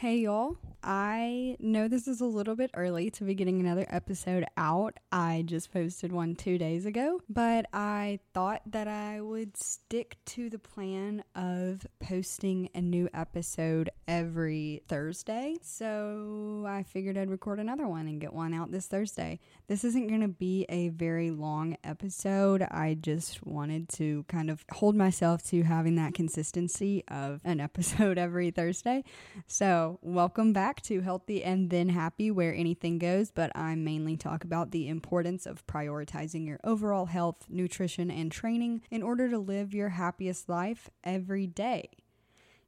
Hey, y'all. I know this is a little bit early to be getting another episode out. I just posted one two days ago, but I thought that I would stick to the plan of posting a new episode every Thursday. So I figured I'd record another one and get one out this Thursday. This isn't going to be a very long episode. I just wanted to kind of hold myself to having that consistency of an episode every Thursday. So, welcome back to Healthy and Then Happy, where anything goes, but I mainly talk about the importance of prioritizing your overall health, nutrition, and training in order to live your happiest life every day.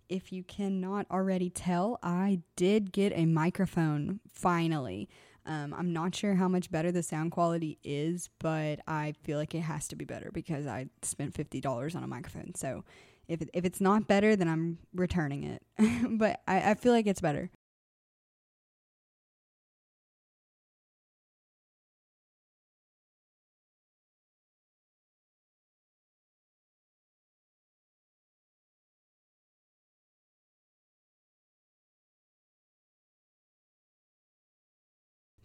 If you cannot already tell, I did get a microphone finally. Um, I'm not sure how much better the sound quality is, but I feel like it has to be better because I spent $50 on a microphone. So if, it, if it's not better, then I'm returning it. but I, I feel like it's better.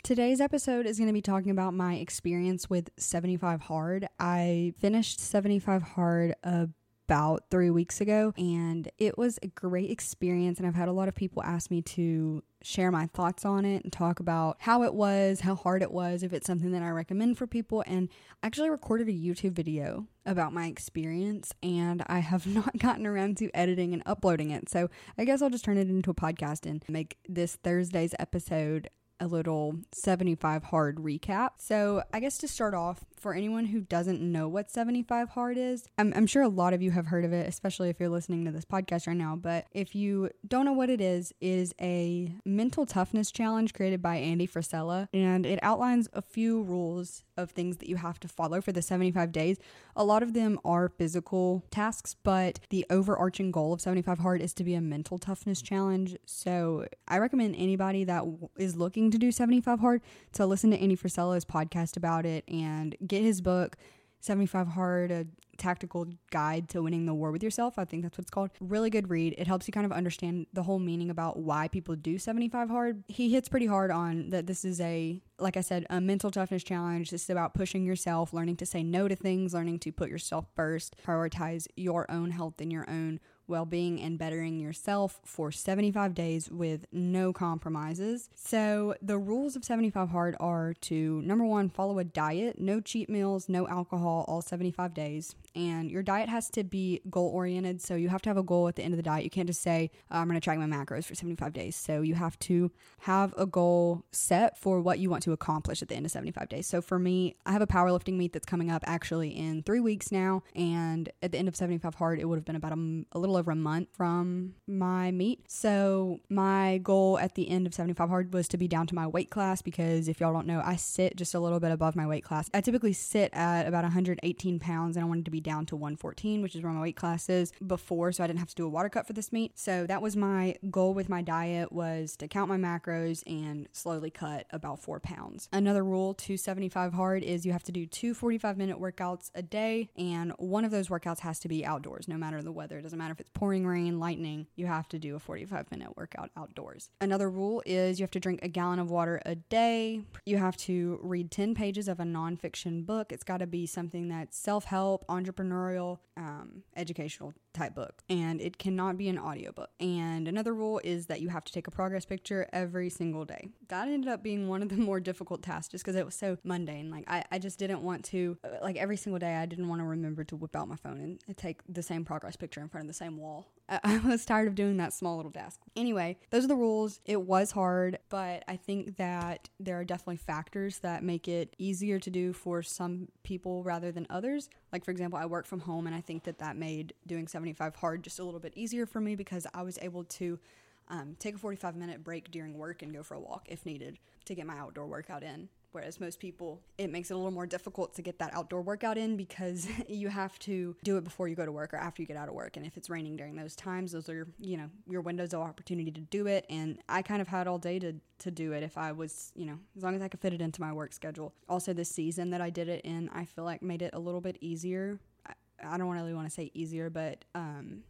Today's episode is going to be talking about my experience with 75 Hard. I finished 75 Hard about three weeks ago, and it was a great experience. And I've had a lot of people ask me to share my thoughts on it and talk about how it was, how hard it was, if it's something that I recommend for people. And I actually recorded a YouTube video about my experience, and I have not gotten around to editing and uploading it. So I guess I'll just turn it into a podcast and make this Thursday's episode a little 75 hard recap. So, I guess to start off, for anyone who doesn't know what 75 hard is, I'm, I'm, sure a lot of you have heard of it, especially if you're listening to this podcast right now. But if you don't know what it is, is a mental toughness challenge created by Andy Frisella, and it outlines a few rules of things that you have to follow for the 75 days. A lot of them are physical tasks, but the overarching goal of 75 Hard is to be a mental toughness challenge. So I recommend anybody that is looking to do 75 Hard to listen to Andy Frisella's podcast about it and get his book. 75 Hard, a tactical guide to winning the war with yourself. I think that's what it's called. Really good read. It helps you kind of understand the whole meaning about why people do 75 hard. He hits pretty hard on that this is a like I said, a mental toughness challenge. This is about pushing yourself, learning to say no to things, learning to put yourself first, prioritize your own health and your own well being and bettering yourself for 75 days with no compromises. So, the rules of 75 Hard are to number one, follow a diet, no cheat meals, no alcohol, all 75 days. And your diet has to be goal oriented. So, you have to have a goal at the end of the diet. You can't just say, oh, I'm going to track my macros for 75 days. So, you have to have a goal set for what you want to accomplish at the end of 75 days. So, for me, I have a powerlifting meet that's coming up actually in three weeks now. And at the end of 75 Hard, it would have been about a, a little little over a month from my meet. So my goal at the end of 75 hard was to be down to my weight class because if y'all don't know, I sit just a little bit above my weight class. I typically sit at about 118 pounds and I wanted to be down to 114, which is where my weight class is before, so I didn't have to do a water cut for this meet. So that was my goal with my diet was to count my macros and slowly cut about four pounds. Another rule to 75 hard is you have to do two 45 minute workouts a day and one of those workouts has to be outdoors no matter the weather. It doesn't matter if it's pouring rain, lightning, you have to do a 45 minute workout outdoors. Another rule is you have to drink a gallon of water a day. You have to read 10 pages of a nonfiction book. It's got to be something that's self help, entrepreneurial, um, educational type book and it cannot be an audiobook. And another rule is that you have to take a progress picture every single day. That ended up being one of the more difficult tasks just because it was so mundane. Like I, I just didn't want to like every single day I didn't want to remember to whip out my phone and take the same progress picture in front of the same wall. I was tired of doing that small little desk. Anyway, those are the rules. It was hard, but I think that there are definitely factors that make it easier to do for some people rather than others. Like, for example, I work from home, and I think that that made doing 75 hard just a little bit easier for me because I was able to um, take a 45 minute break during work and go for a walk if needed to get my outdoor workout in. Whereas most people, it makes it a little more difficult to get that outdoor workout in because you have to do it before you go to work or after you get out of work. And if it's raining during those times, those are, you know, your windows of opportunity to do it. And I kind of had all day to, to do it if I was, you know, as long as I could fit it into my work schedule. Also, this season that I did it in, I feel like made it a little bit easier. I, I don't really want to say easier, but um,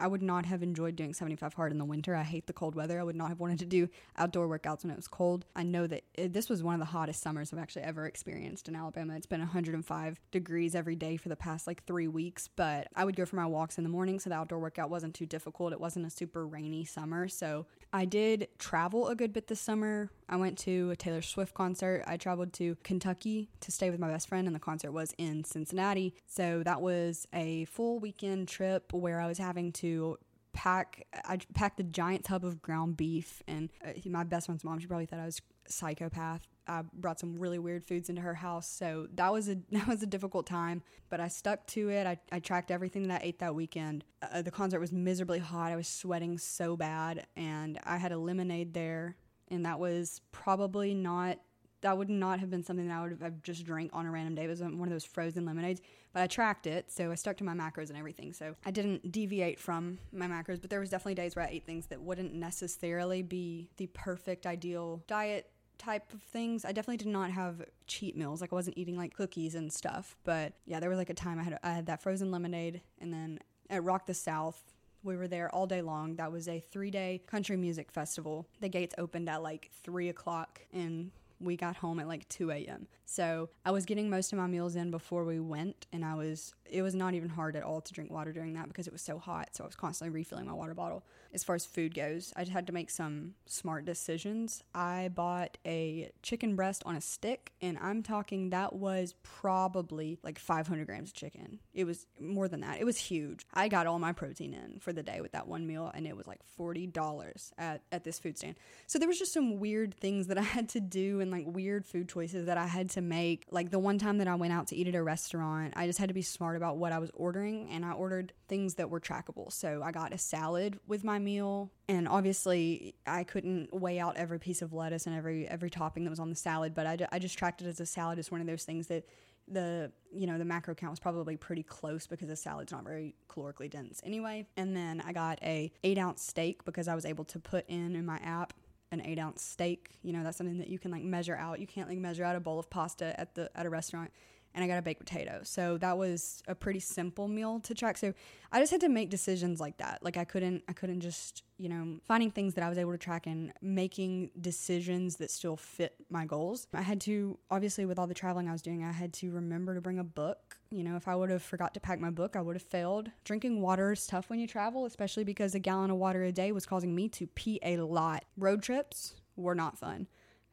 I would not have enjoyed doing 75 hard in the winter. I hate the cold weather. I would not have wanted to do outdoor workouts when it was cold. I know that it, this was one of the hottest summers I've actually ever experienced in Alabama. It's been 105 degrees every day for the past like three weeks, but I would go for my walks in the morning, so the outdoor workout wasn't too difficult. It wasn't a super rainy summer, so I did travel a good bit this summer. I went to a Taylor Swift concert. I traveled to Kentucky to stay with my best friend, and the concert was in Cincinnati. So that was a full weekend trip where I was having to pack I packed a giant tub of ground beef and uh, my best friend's mom she probably thought I was psychopath. I brought some really weird foods into her house so that was a that was a difficult time but I stuck to it. I, I tracked everything that I ate that weekend. Uh, the concert was miserably hot. I was sweating so bad and I had a lemonade there and that was probably not that would not have been something that I would have just drank on a random day. It was um, one of those frozen lemonades, but I tracked it, so I stuck to my macros and everything. So I didn't deviate from my macros, but there was definitely days where I ate things that wouldn't necessarily be the perfect ideal diet type of things. I definitely did not have cheat meals. Like I wasn't eating like cookies and stuff, but yeah, there was like a time I had I had that frozen lemonade and then at Rock the South we were there all day long. That was a three day country music festival. The gates opened at like three o'clock, and we got home at like 2 a.m. So I was getting most of my meals in before we went, and I was, it was not even hard at all to drink water during that because it was so hot. So I was constantly refilling my water bottle. As far as food goes, I had to make some smart decisions. I bought a chicken breast on a stick, and I'm talking that was probably like 500 grams of chicken. It was more than that. It was huge. I got all my protein in for the day with that one meal, and it was like $40 at, at this food stand. So there was just some weird things that I had to do and like weird food choices that I had to make. Like the one time that I went out to eat at a restaurant, I just had to be smart about what I was ordering and I ordered things that were trackable. So I got a salad with my meal and obviously I couldn't weigh out every piece of lettuce and every every topping that was on the salad, but I, I just tracked it as a salad. It's one of those things that the you know the macro count was probably pretty close because the salad's not very calorically dense anyway and then i got a eight ounce steak because i was able to put in in my app an eight ounce steak. You know, that's something that you can like measure out. You can't like measure out a bowl of pasta at the at a restaurant. And I got a baked potato. So that was a pretty simple meal to track. So I just had to make decisions like that. Like I couldn't I couldn't just, you know, finding things that I was able to track and making decisions that still fit my goals. I had to obviously with all the traveling I was doing, I had to remember to bring a book you know, if I would have forgot to pack my book, I would have failed. Drinking water is tough when you travel, especially because a gallon of water a day was causing me to pee a lot. Road trips were not fun.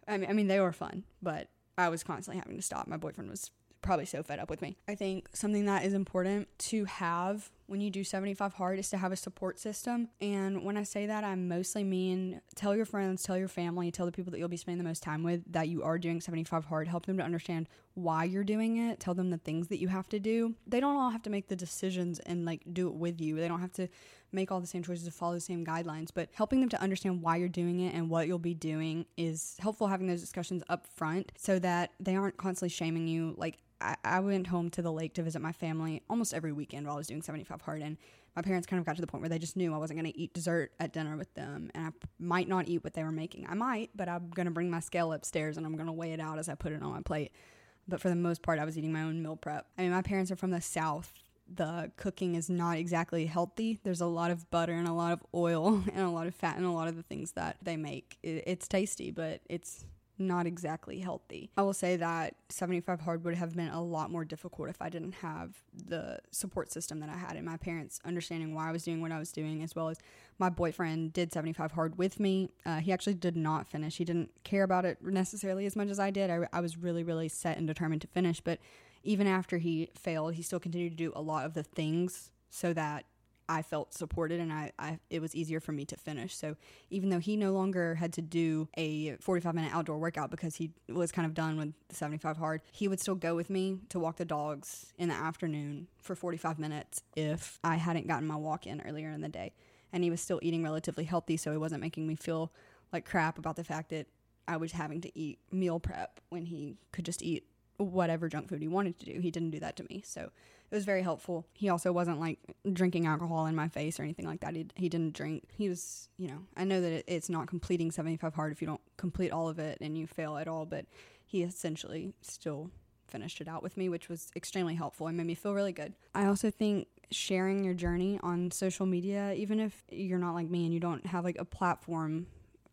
I mean, I mean they were fun, but I was constantly having to stop. My boyfriend was probably so fed up with me. I think something that is important to have when you do 75 hard is to have a support system. And when I say that, I mostly mean tell your friends, tell your family, tell the people that you'll be spending the most time with that you are doing 75 hard. Help them to understand why you're doing it. Tell them the things that you have to do. They don't all have to make the decisions and like do it with you. They don't have to make all the same choices to follow the same guidelines, but helping them to understand why you're doing it and what you'll be doing is helpful having those discussions up front so that they aren't constantly shaming you like I, went home to the lake to visit my family almost every weekend while I was doing 75 hard. And my parents kind of got to the point where they just knew I wasn't going to eat dessert at dinner with them. And I might not eat what they were making. I might, but I'm going to bring my scale upstairs and I'm going to weigh it out as I put it on my plate. But for the most part, I was eating my own meal prep. I mean, my parents are from the South. The cooking is not exactly healthy. There's a lot of butter and a lot of oil and a lot of fat and a lot of the things that they make. It's tasty, but it's not exactly healthy. I will say that 75 hard would have been a lot more difficult if I didn't have the support system that I had and my parents understanding why I was doing what I was doing, as well as my boyfriend did 75 hard with me. Uh, he actually did not finish. He didn't care about it necessarily as much as I did. I, I was really, really set and determined to finish, but even after he failed, he still continued to do a lot of the things so that I felt supported and I, I, it was easier for me to finish. So even though he no longer had to do a 45 minute outdoor workout because he was kind of done with the 75 hard, he would still go with me to walk the dogs in the afternoon for 45 minutes if I hadn't gotten my walk in earlier in the day. And he was still eating relatively healthy, so he wasn't making me feel like crap about the fact that I was having to eat meal prep when he could just eat whatever junk food he wanted to do. He didn't do that to me. So it was very helpful. He also wasn't like drinking alcohol in my face or anything like that. He, he didn't drink. He was, you know, I know that it, it's not completing 75 hard if you don't complete all of it and you fail at all, but he essentially still finished it out with me, which was extremely helpful and made me feel really good. I also think sharing your journey on social media, even if you're not like me and you don't have like a platform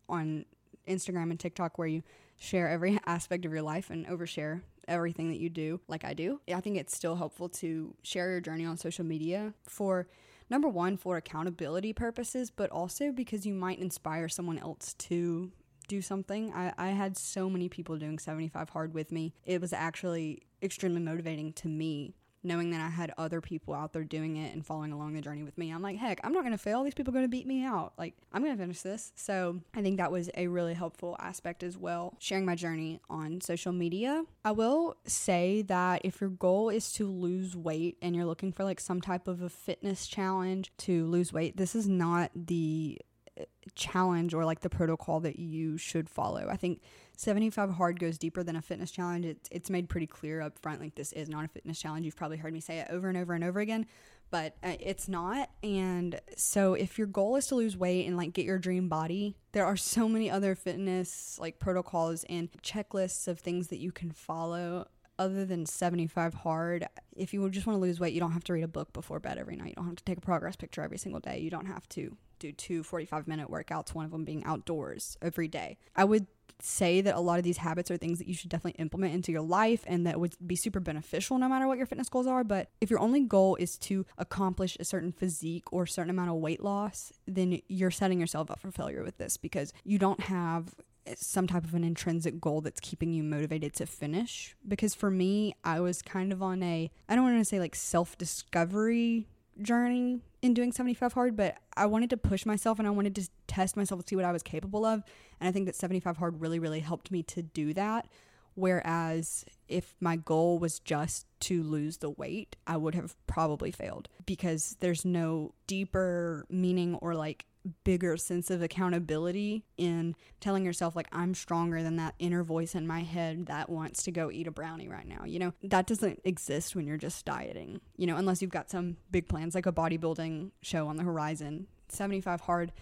on Instagram and TikTok where you share every aspect of your life and overshare everything that you do, like I do. I think it's still helpful to share your journey on social media for number one, for accountability purposes, but also because you might inspire someone else to do something. I, I had so many people doing 75 hard with me. It was actually extremely motivating to me knowing that I had other people out there doing it and following along the journey with me. I'm like, heck, I'm not going to fail. These people are going to beat me out. Like, I'm going to finish this. So I think that was a really helpful aspect as well, sharing my journey on social media. I will say that if your goal is to lose weight and you're looking for like some type of a fitness challenge to lose weight, this is not the uh, challenge or like the protocol that you should follow. I think 75 hard goes deeper than a fitness challenge. It's, it's made pretty clear up front like this is not a fitness challenge. You've probably heard me say it over and over and over again, but uh, it's not. And so if your goal is to lose weight and like get your dream body, there are so many other fitness like protocols and checklists of things that you can follow other than 75 hard, if you just want to lose weight, you don't have to read a book before bed every night. You don't have to take a progress picture every single day. You don't have to do two 45 minute workouts, one of them being outdoors every day. I would say that a lot of these habits are things that you should definitely implement into your life and that would be super beneficial no matter what your fitness goals are. But if your only goal is to accomplish a certain physique or a certain amount of weight loss, then you're setting yourself up for failure with this because you don't have some type of an intrinsic goal that's keeping you motivated to finish. Because for me, I was kind of on a, I don't want to say like self discovery journey in doing 75 hard, but I wanted to push myself and I wanted to test myself to see what I was capable of. And I think that 75 hard really, really helped me to do that. Whereas if my goal was just to lose the weight, I would have probably failed because there's no deeper meaning or like bigger sense of accountability in telling yourself like I'm stronger than that inner voice in my head that wants to go eat a brownie right now. You know, that doesn't exist when you're just dieting. You know, unless you've got some big plans like a bodybuilding show on the horizon. 75 hard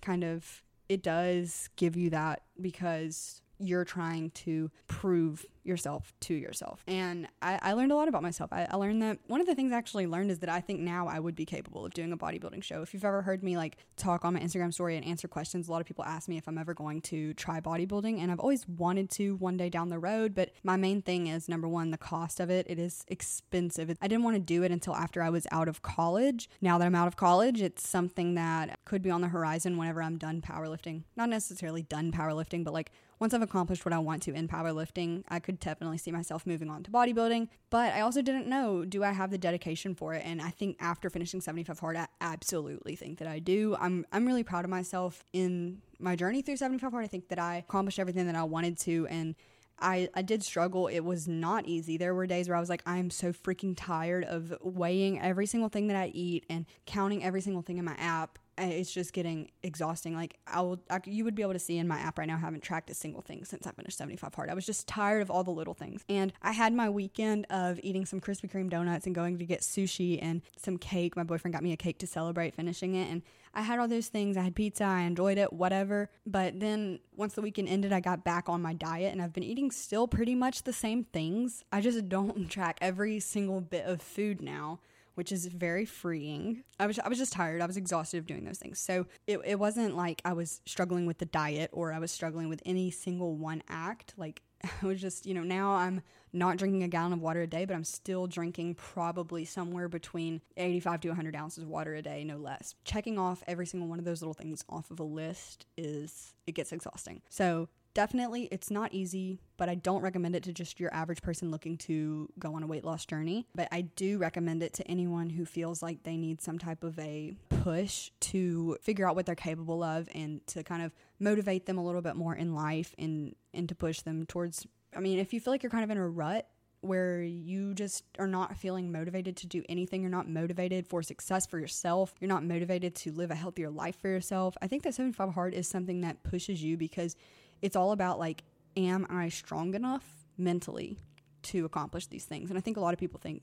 kind of it does give you that because you're trying to prove yourself to yourself. And I, I learned a lot about myself. I, I, learned that one of the things I actually learned is that I think now I would be capable of doing a bodybuilding show. If you've ever heard me like talk on my Instagram story and answer questions, a lot of people ask me if I'm ever going to try bodybuilding. And I've always wanted to one day down the road. But my main thing is number one, the cost of it. It is expensive. I didn't want to do it until after I was out of college. Now that I'm out of college, it's something that could be on the horizon whenever I'm done powerlifting. Not necessarily done powerlifting, but like once I've accomplished what I want to in powerlifting, I could definitely see myself moving on to bodybuilding. But I also didn't know do I have the dedication for it? And I think after finishing 75 hard, I absolutely think that I do. I'm I'm really proud of myself in my journey through 75 hard. I think that I accomplished everything that I wanted to and I, I did struggle. It was not easy. There were days where I was like, I'm so freaking tired of weighing every single thing that I eat and counting every single thing in my app it's just getting exhausting. Like I will, I, you would be able to see in my app right now, I haven't tracked a single thing since I finished 75 hard. I was just tired of all the little things. And I had my weekend of eating some Krispy Kreme donuts and going to get sushi and some cake. My boyfriend got me a cake to celebrate finishing it. And I had all those things. I had pizza. I enjoyed it, whatever. But then once the weekend ended, I got back on my diet and I've been eating still pretty much the same things. I just don't track every single bit of food now which is very freeing. I was I was just tired. I was exhausted of doing those things. So it, it wasn't like I was struggling with the diet or I was struggling with any single one act. Like I was just, you know, now I'm not drinking a gallon of water a day, but I'm still drinking probably somewhere between 85 to 100 ounces of water a day, no less. Checking off every single one of those little things off of a list is, it gets exhausting. So definitely it's not easy but i don't recommend it to just your average person looking to go on a weight loss journey but i do recommend it to anyone who feels like they need some type of a push to figure out what they're capable of and to kind of motivate them a little bit more in life and and to push them towards i mean if you feel like you're kind of in a rut where you just are not feeling motivated to do anything. You're not motivated for success for yourself. You're not motivated to live a healthier life for yourself. I think that 75 hard is something that pushes you because it's all about like, am I strong enough mentally to accomplish these things? And I think a lot of people think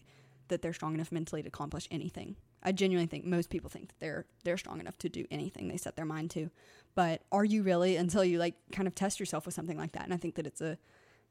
that they're strong enough mentally to accomplish anything. I genuinely think most people think that they're they're strong enough to do anything they set their mind to. But are you really until you like kind of test yourself with something like that? And I think that it's a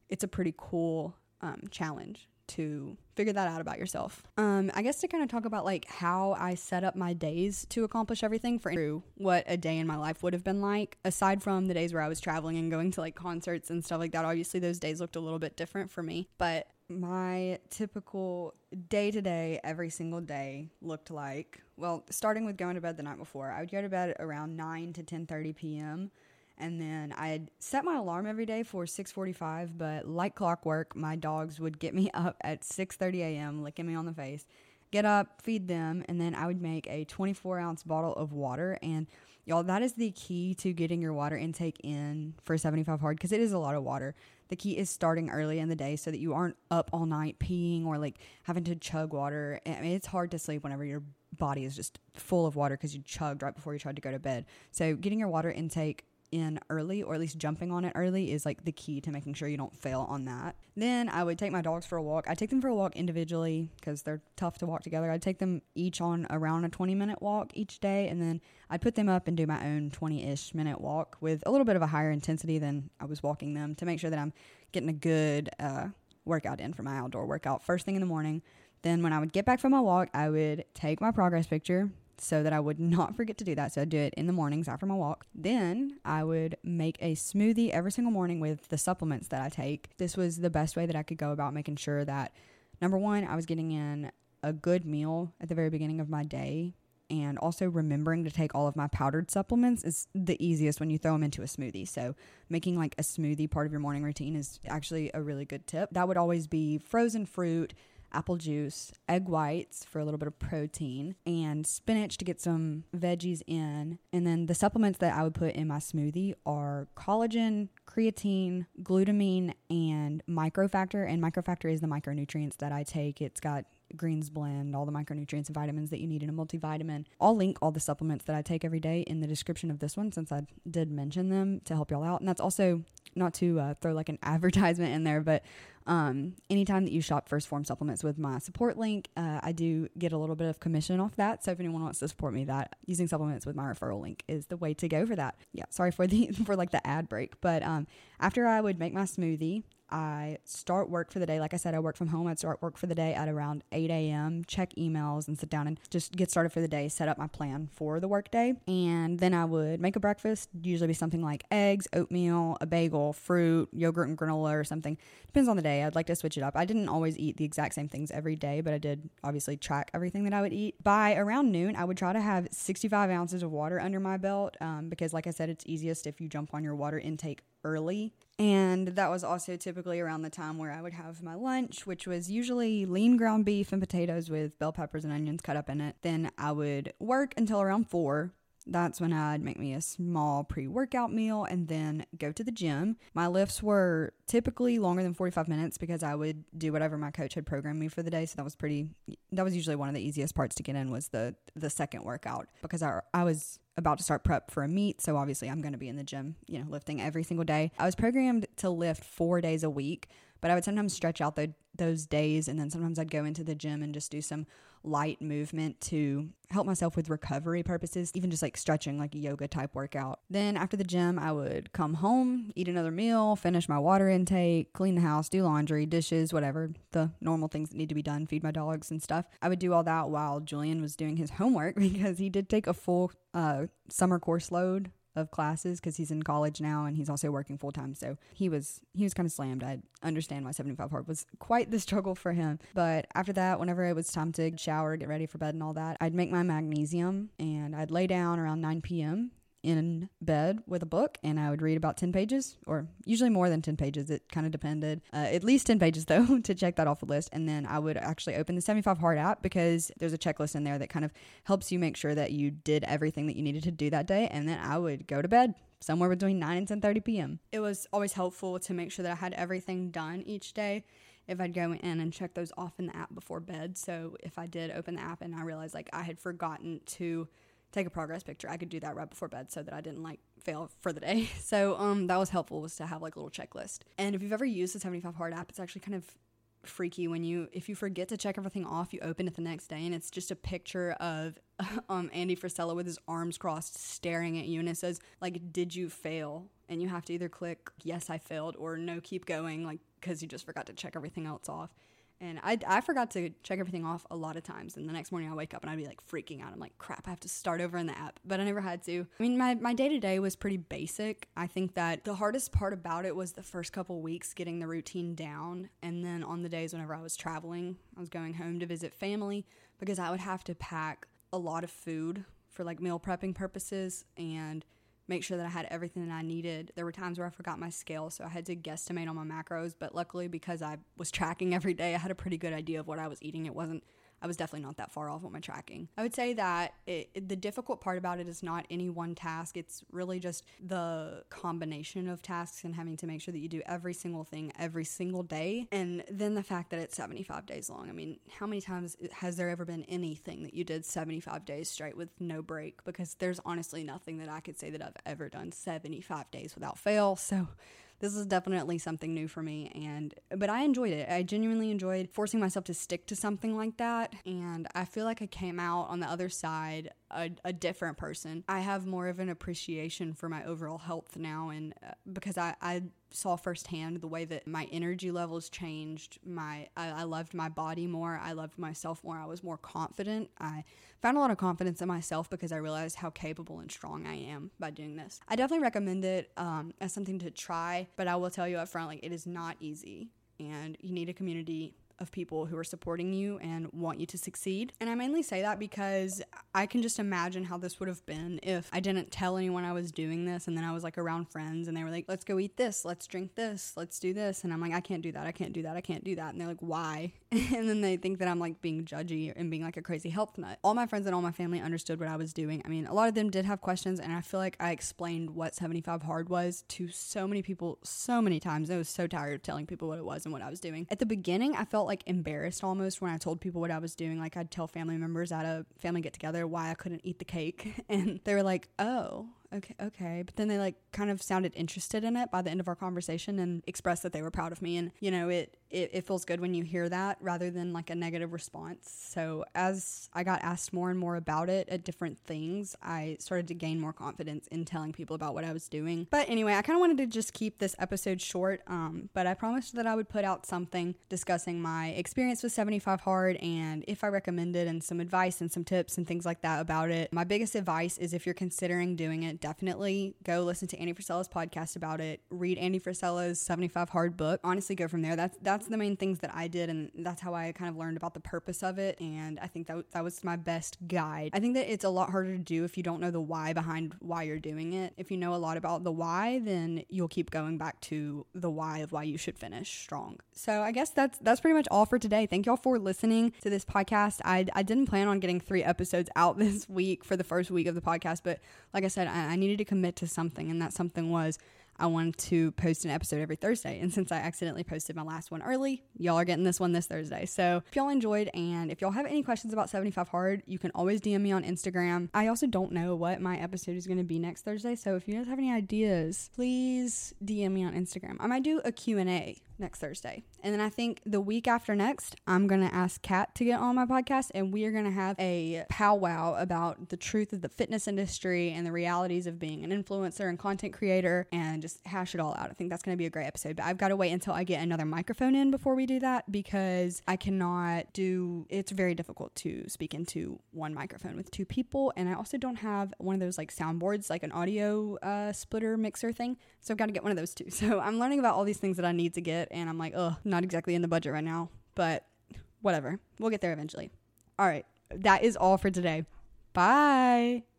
it's a pretty cool um, challenge to figure that out about yourself. Um, I guess to kind of talk about like how I set up my days to accomplish everything for what a day in my life would have been like, aside from the days where I was traveling and going to like concerts and stuff like that. Obviously, those days looked a little bit different for me, but my typical day to day, every single day looked like well, starting with going to bed the night before, I would go to bed around 9 to 10:30 p.m and then I'd set my alarm every day for 6:45, but like clockwork, my dogs would get me up at 6:30 a.m., licking me on the face. Get up, feed them, and then I would make a 24 ounce bottle of water. And y'all, that is the key to getting your water intake in for 75 hard because it is a lot of water. The key is starting early in the day so that you aren't up all night peeing or like having to chug water. I mean, it's hard to sleep whenever your body is just full of water because you chugged right before you tried to go to bed. So, getting your water intake in early or at least jumping on it early is like the key to making sure you don't fail on that. Then I would take my dogs for a walk. I take them for a walk individually because they're tough to walk together. I'd take them each on around a 20 minute walk each day and then I'd put them up and do my own 20 ish minute walk with a little bit of a higher intensity than I was walking them to make sure that I'm getting a good uh, workout in for my outdoor workout first thing in the morning. Then when I would get back from my walk, I would take my progress picture, so that I would not forget to do that. So I'd do it in the mornings after my walk. Then I would make a smoothie every single morning with the supplements that I take. This was the best way that I could go about making sure that number one, I was getting in a good meal at the very beginning of my day. And also remembering to take all of my powdered supplements is the easiest when you throw them into a smoothie. So, making like a smoothie part of your morning routine is actually a really good tip. That would always be frozen fruit, apple juice, egg whites for a little bit of protein, and spinach to get some veggies in. And then the supplements that I would put in my smoothie are collagen, creatine, glutamine, and microfactor. And microfactor is the micronutrients that I take. It's got greens blend, all the micronutrients and vitamins that you need in a multivitamin. I'll link all the supplements that I take every day in the description of this one since I did mention them to help y'all out. And that's also not to uh, throw like an advertisement in there, but um, anytime that you shop 1st Phorm supplements with my support link, uh, I do get a little bit of commission off that. So if anyone wants to support me, that using supplements with my referral link is the way to go for that. Yeah, sorry for the for like the ad break, but um, after I would make my smoothie, I start work for the day. Like I said, I work from home. I'd start work for the day at around 8 a.m., check emails and sit down and just get started for the day, set up my plan for the workday. And then I would make a breakfast, usually be something like eggs, oatmeal, a bagel, fruit, yogurt, and granola or something. Depends on the day. I'd like to switch it up. I didn't always eat the exact same things every day, but I did obviously track everything that I would eat. By around noon, I would try to have 65 ounces of water under my belt um, because, like I said, it's easiest if you jump on your water intake early. And that was also typically around the time where I would have my lunch, which was usually lean ground beef and potatoes with bell peppers and onions cut up in it. Then I would work until around four. That's when I'd make me a small pre workout meal and then go to the gym. My lifts were typically longer than 45 minutes because I would do whatever my coach had programmed me for the day. So that was pretty, that was usually one of the easiest parts to get in was the, the second workout because I, I was about to start prep for a meet. So obviously I'm going to be in the gym, you know, lifting every single day. I was programmed to lift four days a week, but I would sometimes stretch out the, those days and then sometimes I'd go into the gym and just do some light movement to help myself with recovery purposes, even just like stretching, like a yoga type workout. Then after the gym, I would come home, eat another meal, finish my water intake, clean the house, do laundry, dishes, whatever, the normal things that need to be done, feed my dogs and stuff. I would do all that while Julian was doing his homework because he did take a full uh, summer course load of classes because he's in college now and he's also working full time. So he was he was kind of slammed. I understand why 75 hard was quite the struggle for him. But after that, whenever it was time to shower, get ready for bed and all that, I'd make my magnesium and I'd lay down around 9 p.m in bed with a book and I would read about 10 pages or usually more than 10 pages. It kind of depended. Uh, at least 10 pages though to check that off the list. And then I would actually open the 75 Hard app because there's a checklist in there that kind of helps you make sure that you did everything that you needed to do that day. And then I would go to bed somewhere between 9 and 10:30 p.m. It was always helpful to make sure that I had everything done each day if I'd go in and check those off in the app before bed. So if I did open the app and I realized like I had forgotten to take a progress picture. I could do that right before bed so that I didn't like fail for the day. So um that was helpful was to have like a little checklist. And if you've ever used the 75 hard app, it's actually kind of freaky when you if you forget to check everything off, you open it the next day and it's just a picture of um Andy Frisella with his arms crossed staring at you and it says like did you fail? And you have to either click yes I failed or no keep going like cuz you just forgot to check everything else off And I, I forgot to check everything off a lot of times. And the next morning I wake up and I'd be like freaking out. I'm like, crap, I have to start over in the app. But I never had to. I mean, my, my day to day was pretty basic. I think that the hardest part about it was the first couple weeks getting the routine down. And then on the days whenever I was traveling, I was going home to visit family because I would have to pack a lot of food for like meal prepping purposes and make sure that I had everything that I needed. There were times where I forgot my scale, so I had to guesstimate on my macros, but luckily because I was tracking every day, I had a pretty good idea of what I was eating. It wasn't I was definitely not that far off on my tracking. I would say that it, the difficult part about it is not any one task. It's really just the combination of tasks and having to make sure that you do every single thing every single day. And then the fact that it's 75 days long. I mean, how many times has there ever been anything that you did 75 days straight with no break? Because there's honestly nothing that I could say that I've ever done 75 days without fail. So, this is definitely something new for me and but I enjoyed it. I genuinely enjoyed forcing myself to stick to something like that and I feel like I came out on the other side a, a different person. I have more of an appreciation for my overall health now and uh, because I I saw firsthand the way that my energy levels changed. My I, I loved my body more. I loved myself more. I was more confident. I found a lot of confidence in myself because I realized how capable and strong I am by doing this. I definitely recommend it um, as something to try, but I will tell you up front, like it is not easy, and you need a community of people who are supporting you and want you to succeed. And I mainly say that because I can just imagine how this would have been if I didn't tell anyone I was doing this and then I was like around friends and they were like, let's go eat this, let's drink this, let's do this. And I'm like, I can't do that, I can't do that, I can't do that. And they're like, why? and then they think that I'm like being judgy and being like a crazy health nut. All my friends and all my family understood what I was doing. I mean, a lot of them did have questions and I feel like I explained what 75 hard was to so many people so many times. I was so tired of telling people what it was and what I was doing. At the beginning, I felt like embarrassed almost when I told people what I was doing. Like I'd tell family members at a family get together why I couldn't eat the cake. And they were like, oh, okay, okay. But then they like kind of sounded interested in it by the end of our conversation and expressed that they were proud of me. And, you know, it, it, it feels good when you hear that rather than like a negative response. So as I got asked more and more about it at different things, I started to gain more confidence in telling people about what I was doing. But anyway, I kind of wanted to just keep this episode short. Um, but I promised that I would put out something discussing my experience with 75 Hard and if I recommend it and some advice and some tips and things like that about it. My biggest advice is if you're considering doing it, definitely go listen to Andy Frisella's podcast about it. Read Andy Frisella's 75 Hard book. Honestly, go from there. That's that's the main things that I did, and that's how I kind of learned about the purpose of it. And I think that that was my best guide. I think that it's a lot harder to do if you don't know the why behind why you're doing it. If you know a lot about the why, then you'll keep going back to the why of why you should finish strong. So I guess that's that's pretty much all for today. Thank y'all for listening to this podcast. I I didn't plan on getting three episodes out this week for the first week of the podcast, but like I said, I, I needed to commit to something, and that something was I wanted to post an episode every Thursday. And since I accidentally posted my last one early, y'all are getting this one this Thursday. So if y'all enjoyed and if y'all have any questions about 75 Hard, you can always DM me on Instagram. I also don't know what my episode is going to be next Thursday. So if you guys have any ideas, please DM me on Instagram. I might do a Q&A next Thursday. And then I think the week after next, I'm going to ask Kat to get on my podcast and we are going to have a powwow about the truth of the fitness industry and the realities of being an influencer and content creator and just hash it all out. I think that's going to be a great episode. But I've got to wait until I get another microphone in before we do that because I cannot do it's very difficult to speak into one microphone with two people. And I also don't have one of those like soundboards, like an audio uh, splitter mixer thing. So I've got to get one of those too. So I'm learning about all these things that I need to get. And I'm like, oh, not exactly in the budget right now, but whatever. We'll get there eventually. All right. That is all for today. Bye.